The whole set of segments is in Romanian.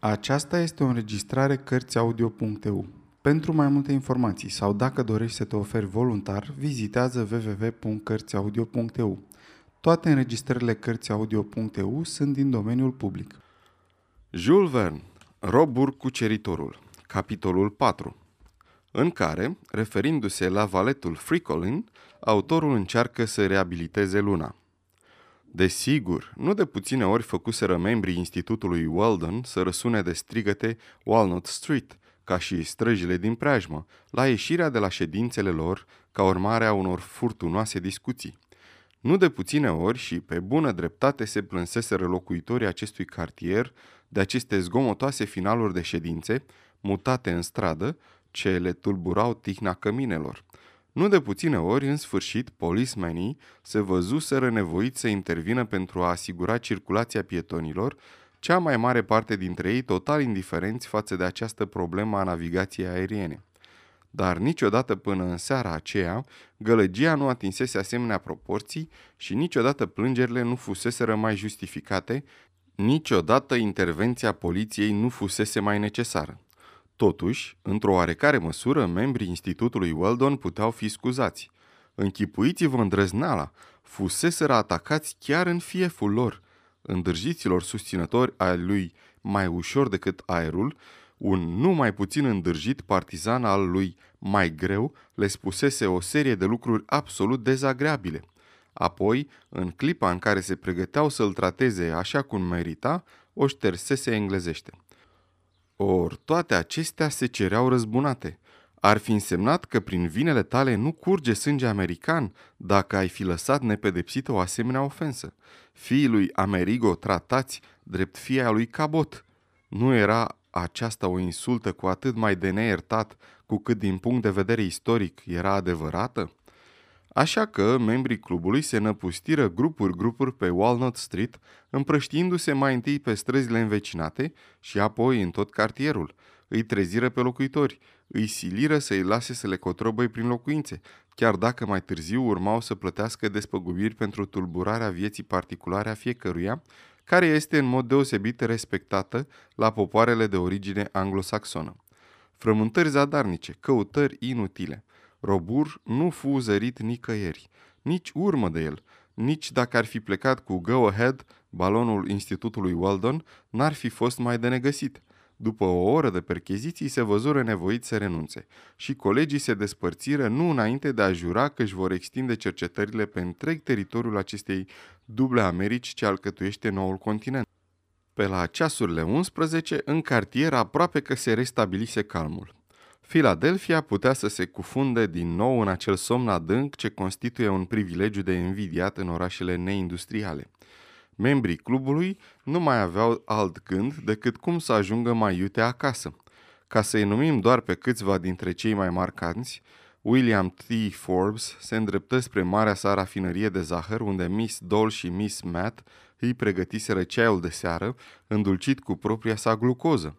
Aceasta este o înregistrare Cărțiaudio.eu. Pentru mai multe informații sau dacă dorești să te oferi voluntar, vizitează www.cărțiaudio.eu. Toate înregistrările Cărțiaudio.eu sunt din domeniul public. Jules Verne, Robur Cuceritorul, capitolul 4, în care, referindu-se la valetul Fricolin, autorul încearcă să reabiliteze luna. Desigur, nu de puține ori făcuseră membrii Institutului Weldon să răsune de strigăte Walnut Street, ca și străjile din preajmă, la ieșirea de la ședințele lor ca urmare a unor furtunoase discuții. Nu de puține ori și pe bună dreptate se plânseseră locuitorii acestui cartier de aceste zgomotoase finaluri de ședințe, mutate în stradă, ce le tulburau tihna căminelor. Nu de puține ori, în sfârșit, polismenii se văzuseră nevoiți să intervină pentru a asigura circulația pietonilor, cea mai mare parte dintre ei total indiferenți față de această problemă a navigației aeriene. Dar niciodată până în seara aceea, gălăgia nu atinsese asemenea proporții și niciodată plângerile nu fuseseră mai justificate, niciodată intervenția poliției nu fusese mai necesară. Totuși, într-o oarecare măsură, membrii Institutului Weldon puteau fi scuzați. Închipuiți-vă îndrăznala, fuseseră atacați chiar în fieful lor. Îndârjiților susținători ai lui mai ușor decât aerul, un nu mai puțin îndârjit partizan al lui mai greu le spusese o serie de lucruri absolut dezagreabile. Apoi, în clipa în care se pregăteau să-l trateze așa cum merita, o ștersese englezește. Or, toate acestea se cereau răzbunate. Ar fi însemnat că prin vinele tale nu curge sânge american dacă ai fi lăsat nepedepsită o asemenea ofensă. Fiii lui Amerigo tratați drept fia lui Cabot. Nu era aceasta o insultă cu atât mai de neiertat cu cât din punct de vedere istoric era adevărată? Așa că membrii clubului se năpustiră grupuri-grupuri pe Walnut Street, împrăștiindu-se mai întâi pe străzile învecinate și apoi în tot cartierul. Îi treziră pe locuitori, îi siliră să-i lase să le cotrobăi prin locuințe, chiar dacă mai târziu urmau să plătească despăgubiri pentru tulburarea vieții particulare a fiecăruia, care este în mod deosebit respectată la popoarele de origine anglosaxonă. Frământări zadarnice, căutări inutile – Robur nu fu zărit nicăieri, nici urmă de el, nici dacă ar fi plecat cu Go Ahead, balonul Institutului Weldon, n-ar fi fost mai de negăsit. După o oră de percheziții se văzură nevoiți să renunțe și colegii se despărțiră nu înainte de a jura că își vor extinde cercetările pe întreg teritoriul acestei duble Americi ce alcătuiește noul continent. Pe la ceasurile 11, în cartier aproape că se restabilise calmul. Filadelfia putea să se cufunde din nou în acel somn adânc ce constituie un privilegiu de invidiat în orașele neindustriale. Membrii clubului nu mai aveau alt gând decât cum să ajungă mai iute acasă. Ca să-i numim doar pe câțiva dintre cei mai marcanți, William T. Forbes se îndreptă spre marea sa rafinărie de zahăr, unde Miss Dole și Miss Matt îi pregătiseră ceaiul de seară, îndulcit cu propria sa glucoză.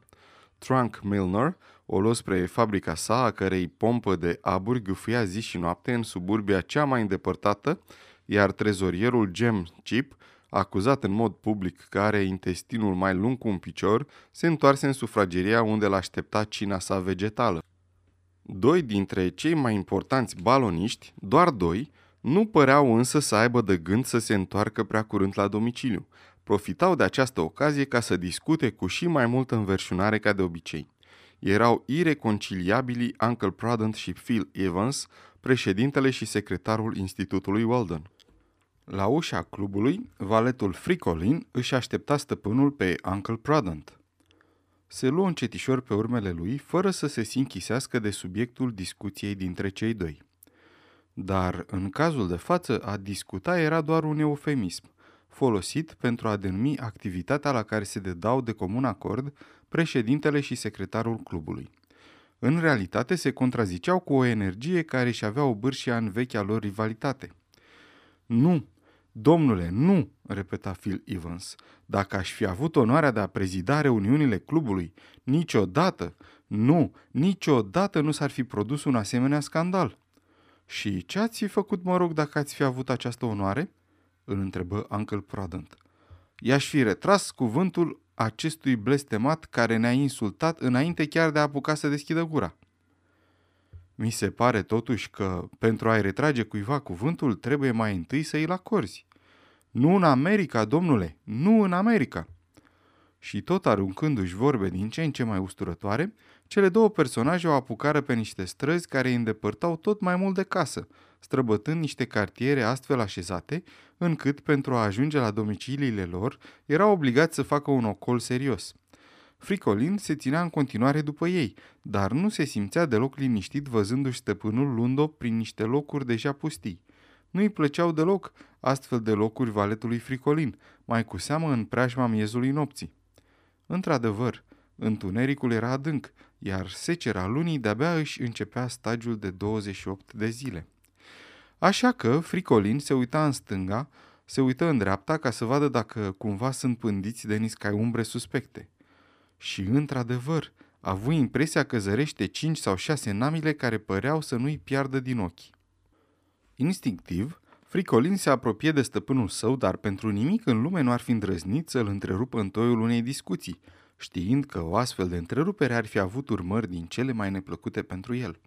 Trunk Milner o luă spre fabrica sa, a cărei pompă de aburi gâfâia zi și noapte în suburbia cea mai îndepărtată, iar trezorierul Gem Chip, acuzat în mod public că are intestinul mai lung cu un picior, se întoarse în sufrageria unde l-aștepta cina sa vegetală. Doi dintre cei mai importanți baloniști, doar doi, nu păreau însă să aibă de gând să se întoarcă prea curând la domiciliu. Profitau de această ocazie ca să discute cu și mai multă înverșunare ca de obicei erau ireconciliabili Uncle Prudent și Phil Evans, președintele și secretarul Institutului Weldon. La ușa clubului, valetul Fricolin își aștepta stăpânul pe Uncle Prudent. Se luă încetișor pe urmele lui, fără să se sinchisească de subiectul discuției dintre cei doi. Dar, în cazul de față, a discuta era doar un eufemism, folosit pentru a denumi activitatea la care se dedau de comun acord președintele și secretarul clubului. În realitate se contraziceau cu o energie care își avea o bârșia în vechea lor rivalitate. Nu, domnule, nu, repeta Phil Evans, dacă aș fi avut onoarea de a prezida reuniunile clubului, niciodată, nu, niciodată nu s-ar fi produs un asemenea scandal. Și ce ați fi făcut, mă rog, dacă ați fi avut această onoare? Îl întrebă Uncle Prudent. i-aș fi retras cuvântul acestui blestemat care ne-a insultat înainte chiar de a apuca să deschidă gura. Mi se pare totuși că pentru a-i retrage cuiva cuvântul trebuie mai întâi să îl acorzi. Nu în America, domnule, nu în America. Și tot aruncându-și vorbe din ce în ce mai usturătoare, cele două personaje o apucară pe niște străzi care îi îndepărtau tot mai mult de casă, străbătând niște cartiere astfel așezate, încât, pentru a ajunge la domiciliile lor, erau obligați să facă un ocol serios. Fricolin se ținea în continuare după ei, dar nu se simțea deloc liniștit văzându-și stăpânul luând-o prin niște locuri deja pustii. Nu-i plăceau deloc astfel de locuri valetului Fricolin, mai cu seamă în preajma miezului nopții. Într-adevăr, întunericul era adânc, iar secera lunii de-abia își începea stagiul de 28 de zile. Așa că Fricolin se uita în stânga, se uită în dreapta ca să vadă dacă cumva sunt pândiți de niscai umbre suspecte. Și, într-adevăr, a avut impresia că zărește cinci sau șase namile care păreau să nu-i piardă din ochi. Instinctiv, Fricolin se apropie de stăpânul său, dar pentru nimic în lume nu ar fi îndrăznit să-l întrerupă în toiul unei discuții, știind că o astfel de întrerupere ar fi avut urmări din cele mai neplăcute pentru el.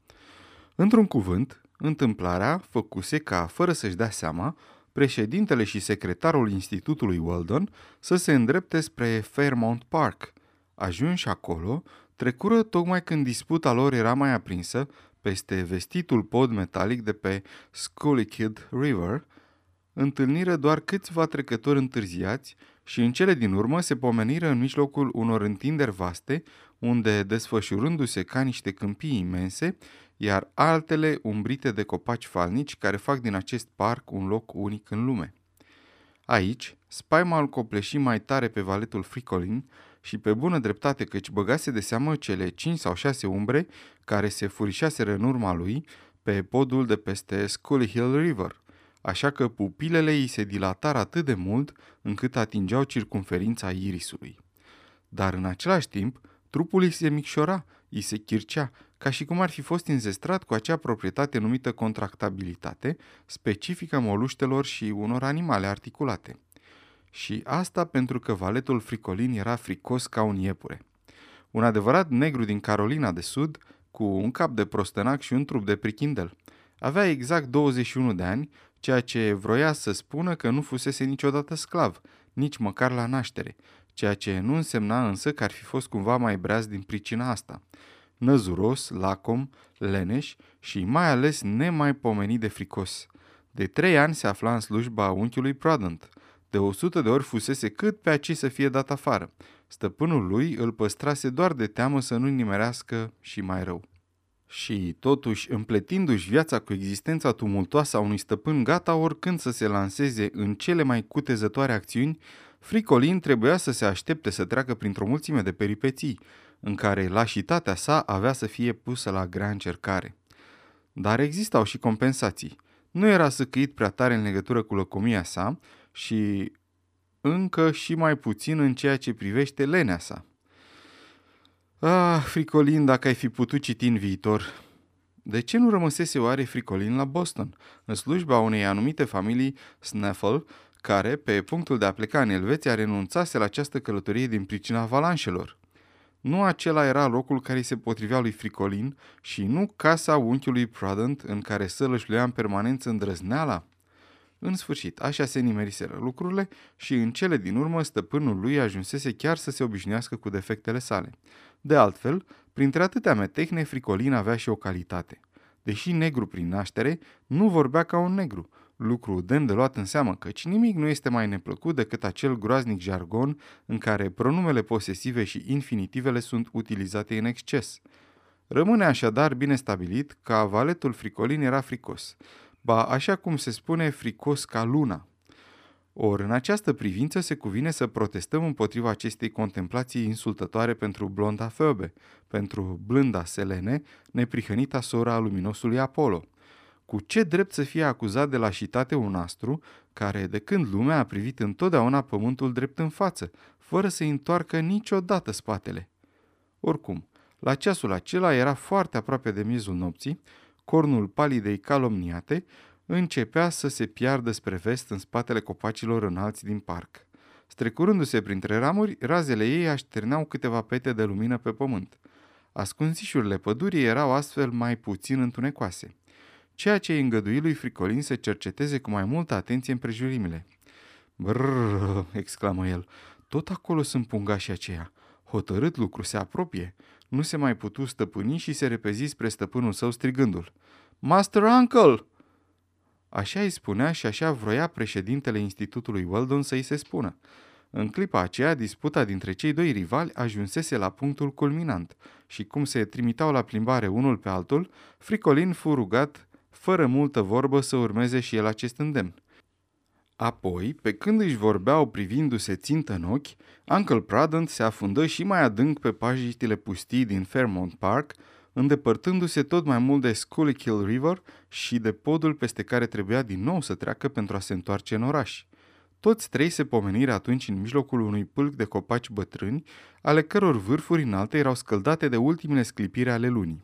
Într-un cuvânt, întâmplarea făcuse ca, fără să-și dea seama, președintele și secretarul Institutului Weldon să se îndrepte spre Fairmount Park. Ajunși acolo, trecură tocmai când disputa lor era mai aprinsă peste vestitul pod metalic de pe Schuylkill River, întâlniră doar câțiva trecători întârziați și în cele din urmă se pomeniră în mijlocul unor întinderi vaste, unde, desfășurându-se ca niște câmpii imense, iar altele umbrite de copaci falnici care fac din acest parc un loc unic în lume. Aici, spaima îl copleși mai tare pe valetul Fricolin și pe bună dreptate căci băgase de seamă cele cinci sau șase umbre care se furișaseră în urma lui pe podul de peste Scully Hill River, așa că pupilele îi se dilatară atât de mult încât atingeau circumferința irisului. Dar în același timp, trupul îi se micșora, îi se chircea, ca și cum ar fi fost înzestrat cu acea proprietate numită contractabilitate, specifică moluștelor și unor animale articulate. Și asta pentru că valetul fricolin era fricos ca un iepure. Un adevărat negru din Carolina de Sud, cu un cap de prostănac și un trup de prichindel. Avea exact 21 de ani, ceea ce vroia să spună că nu fusese niciodată sclav, nici măcar la naștere, ceea ce nu însemna însă că ar fi fost cumva mai breaz din pricina asta. Năzuros, lacom, leneș și mai ales nemaipomenit de fricos. De trei ani se afla în slujba unchiului Prodant. De o sută de ori fusese cât pe aci să fie dat afară. Stăpânul lui îl păstrase doar de teamă să nu nimerească și mai rău. Și, totuși, împletindu-și viața cu existența tumultoasă a unui stăpân gata oricând să se lanseze în cele mai cutezătoare acțiuni, Fricolin trebuia să se aștepte să treacă printr-o mulțime de peripeții, în care lașitatea sa avea să fie pusă la grea încercare. Dar existau și compensații. Nu era săcăit prea tare în legătură cu lăcomia sa și încă și mai puțin în ceea ce privește lenea sa. Ah, Fricolin, dacă ai fi putut citi în viitor. De ce nu rămăsese oare Fricolin la Boston, în slujba unei anumite familii Snaffle, care, pe punctul de a pleca în Elveția, renunțase la această călătorie din pricina avalanșelor? Nu acela era locul care îi se potrivea lui Fricolin și nu casa unchiului Prudent în care să lășluia în permanență îndrăzneala? În sfârșit, așa se nimeriseră lucrurile și în cele din urmă stăpânul lui ajunsese chiar să se obișnuiască cu defectele sale. De altfel, printre atâtea metehne, Fricolin avea și o calitate. Deși negru prin naștere, nu vorbea ca un negru, lucru demn de luat în seamă, căci nimic nu este mai neplăcut decât acel groaznic jargon în care pronumele posesive și infinitivele sunt utilizate în exces. Rămâne așadar bine stabilit că valetul fricolin era fricos, ba așa cum se spune fricos ca luna. Ori în această privință se cuvine să protestăm împotriva acestei contemplații insultătoare pentru blonda Phoebe, pentru blânda Selene, neprihănita sora a luminosului Apollo – cu ce drept să fie acuzat de lașitate un astru care, de când lumea a privit întotdeauna pământul drept în față, fără să-i întoarcă niciodată spatele? Oricum, la ceasul acela era foarte aproape de miezul nopții, cornul palidei calomniate începea să se piardă spre vest în spatele copacilor înalți din parc. Strecurându-se printre ramuri, razele ei așterneau câteva pete de lumină pe pământ. Ascunsișurile pădurii erau astfel mai puțin întunecoase, ceea ce îi îngădui lui Fricolin să cerceteze cu mai multă atenție împrejurimile. Brrr, exclamă el, tot acolo sunt pungașii aceia. Hotărât lucru se apropie. Nu se mai putu stăpâni și se repezi spre stăpânul său strigându-l. Master Uncle! Așa îi spunea și așa vroia președintele Institutului Weldon să-i se spună. În clipa aceea, disputa dintre cei doi rivali ajunsese la punctul culminant și cum se trimitau la plimbare unul pe altul, Fricolin fu rugat, fără multă vorbă, să urmeze și el acest îndemn. Apoi, pe când își vorbeau privindu-se țintă în ochi, Uncle Pradant se afundă și mai adânc pe pajitile pustii din Fairmont Park, îndepărtându-se tot mai mult de Schuylkill River și de podul peste care trebuia din nou să treacă pentru a se întoarce în oraș. Toți trei se pomeniră atunci în mijlocul unui pâlc de copaci bătrâni, ale căror vârfuri înalte erau scăldate de ultimele sclipire ale lunii.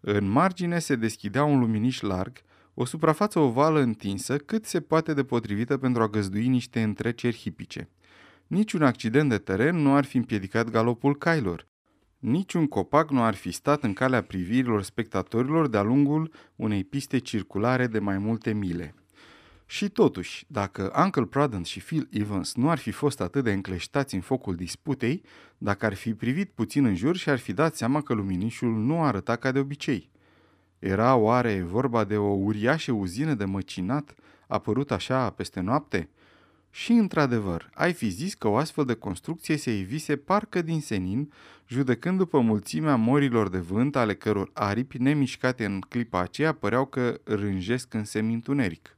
În margine se deschidea un luminiș larg, o suprafață ovală întinsă cât se poate de potrivită pentru a găzdui niște întreceri hipice. Niciun accident de teren nu ar fi împiedicat galopul cailor. Niciun copac nu ar fi stat în calea privirilor spectatorilor de-a lungul unei piste circulare de mai multe mile. Și totuși, dacă Uncle Prudence și Phil Evans nu ar fi fost atât de încleștați în focul disputei, dacă ar fi privit puțin în jur și ar fi dat seama că luminișul nu arăta ca de obicei. Era oare vorba de o uriașă uzină de măcinat apărut așa peste noapte? Și într-adevăr, ai fi zis că o astfel de construcție se evise parcă din senin, judecând după mulțimea morilor de vânt ale căror aripi nemișcate în clipa aceea păreau că rânjesc în semintuneric.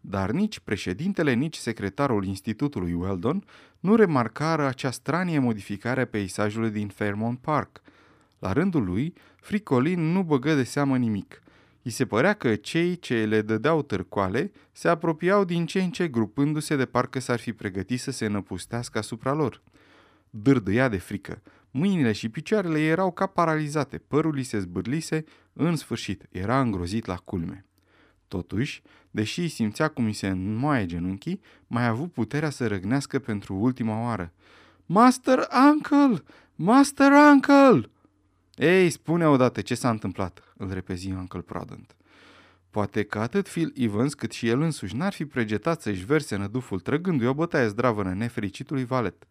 Dar nici președintele, nici secretarul Institutului Weldon nu remarcară acea stranie modificare a peisajului din Fairmont Park. La rândul lui, Fricolin nu băgă de seamă nimic. I se părea că cei ce le dădeau târcoale se apropiau din ce în ce grupându-se de parcă s-ar fi pregătit să se năpustească asupra lor. Dârdâia de frică. Mâinile și picioarele erau ca paralizate, părul îi se zbârlise, în sfârșit, era îngrozit la culme. Totuși, deși îi simțea cum îi se înmoaie genunchii, mai a avut puterea să răgnească pentru ultima oară. Master Uncle! Master Uncle! Ei, spune odată ce s-a întâmplat, îl repezi Uncle Prudent. Poate că atât Phil Evans cât și el însuși n-ar fi pregetat să-și verse năduful trăgându-i o bătaie zdravănă nefericitului valet.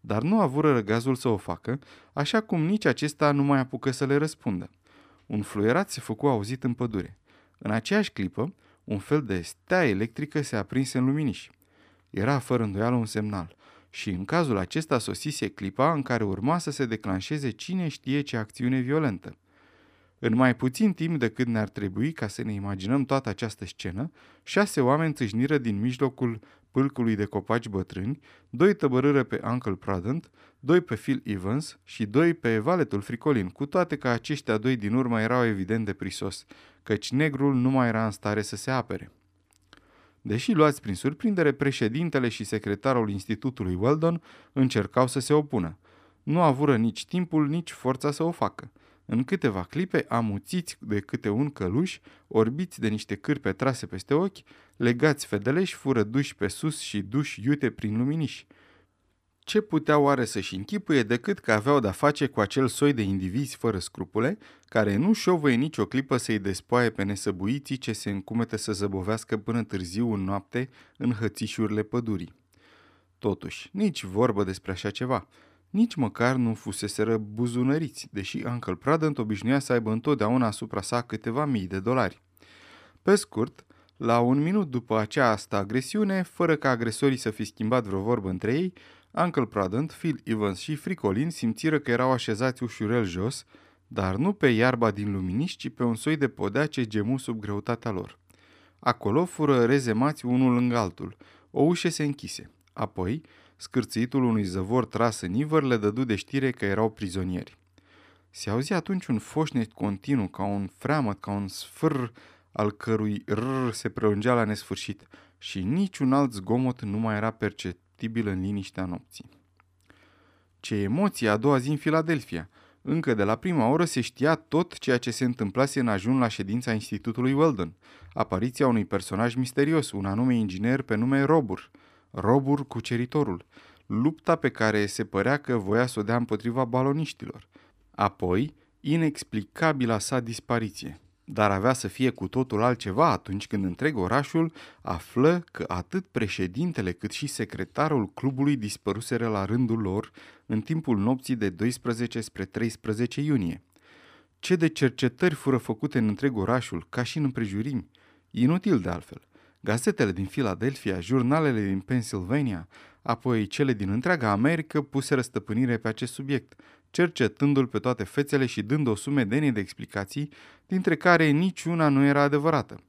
Dar nu avură răgazul să o facă, așa cum nici acesta nu mai apucă să le răspundă. Un fluierat se făcu auzit în pădure. În aceeași clipă, un fel de stea electrică se aprinse în luminiș. Era fără îndoială un semnal și în cazul acesta sosise clipa în care urma să se declanșeze cine știe ce acțiune violentă. În mai puțin timp decât ne-ar trebui ca să ne imaginăm toată această scenă, șase oameni țâșniră din mijlocul pâlcului de copaci bătrâni, doi tăbărâră pe Uncle Prudent, doi pe Phil Evans și doi pe valetul Fricolin, cu toate că aceștia doi din urmă erau evident de prisos, căci negrul nu mai era în stare să se apere. Deși luați prin surprindere, președintele și secretarul Institutului Weldon încercau să se opună. Nu avură nici timpul, nici forța să o facă. În câteva clipe, amuțiți de câte un căluș, orbiți de niște cârpe trase peste ochi, legați fedeleși, fură duși pe sus și duși iute prin luminiși. Ce putea oare să-și închipuie decât că aveau de-a face cu acel soi de indivizi fără scrupule, care nu șovăie nicio clipă să-i despoaie pe nesăbuiții ce se încumete să zăbovească până târziu în noapte în hățișurile pădurii. Totuși, nici vorbă despre așa ceva. Nici măcar nu fuseseră buzunăriți, deși Uncle Pradant obișnuia să aibă întotdeauna asupra sa câteva mii de dolari. Pe scurt, la un minut după această agresiune, fără ca agresorii să fi schimbat vreo vorbă între ei, Uncle Prudent, Phil Evans și Fricolin simțiră că erau așezați ușurel jos, dar nu pe iarba din luminiș, ci pe un soi de podea ce gemu sub greutatea lor. Acolo fură rezemați unul lângă altul. O ușă se închise. Apoi, scârțâitul unui zăvor tras în ivăr le dădu de știre că erau prizonieri. Se auzi atunci un foșnet continuu, ca un freamăt, ca un sfâr al cărui rr se prelungea la nesfârșit și niciun alt zgomot nu mai era perceptibil perceptibil în liniștea nopții. Ce emoție a doua zi în Filadelfia! Încă de la prima oră se știa tot ceea ce se întâmplase în ajun la ședința Institutului Weldon. Apariția unui personaj misterios, un anume inginer pe nume Robur. Robur cuceritorul. lupta pe care se părea că voia să o dea împotriva baloniștilor. Apoi, inexplicabila sa dispariție. Dar avea să fie cu totul altceva atunci când întreg orașul află că atât președintele cât și secretarul clubului dispăruseră la rândul lor în timpul nopții de 12 spre 13 iunie. Ce de cercetări fură făcute în întreg orașul, ca și în împrejurimi. Inutil de altfel. Gazetele din Philadelphia, jurnalele din Pennsylvania, apoi cele din întreaga Americă puseră stăpânire pe acest subiect, cercetându-l pe toate fețele și dând o sumedenie de explicații, dintre care niciuna nu era adevărată.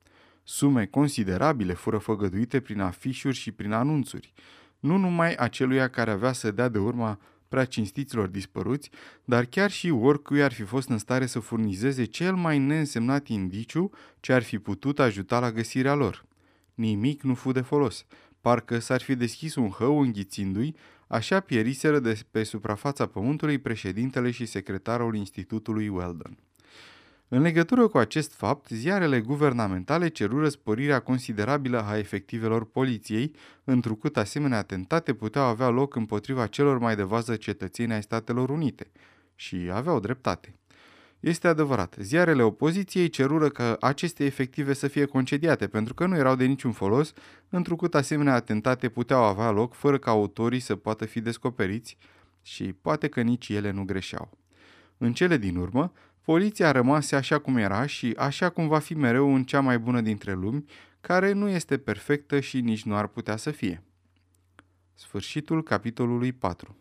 Sume considerabile fură făgăduite prin afișuri și prin anunțuri, nu numai aceluia care avea să dea de urma prea cinstiților dispăruți, dar chiar și oricui ar fi fost în stare să furnizeze cel mai neînsemnat indiciu ce ar fi putut ajuta la găsirea lor. Nimic nu fu de folos. Parcă s-ar fi deschis un hău înghițindu-i, așa pieriseră de pe suprafața pământului președintele și secretarul Institutului Weldon. În legătură cu acest fapt, ziarele guvernamentale cerură sporirea considerabilă a efectivelor poliției, întrucât asemenea atentate puteau avea loc împotriva celor mai de vază cetățeni ai Statelor Unite. Și aveau dreptate. Este adevărat, ziarele opoziției cerură că aceste efective să fie concediate pentru că nu erau de niciun folos, întrucât asemenea atentate puteau avea loc fără ca autorii să poată fi descoperiți și poate că nici ele nu greșeau. În cele din urmă, poliția rămase așa cum era și așa cum va fi mereu în cea mai bună dintre lumi, care nu este perfectă și nici nu ar putea să fie. Sfârșitul capitolului 4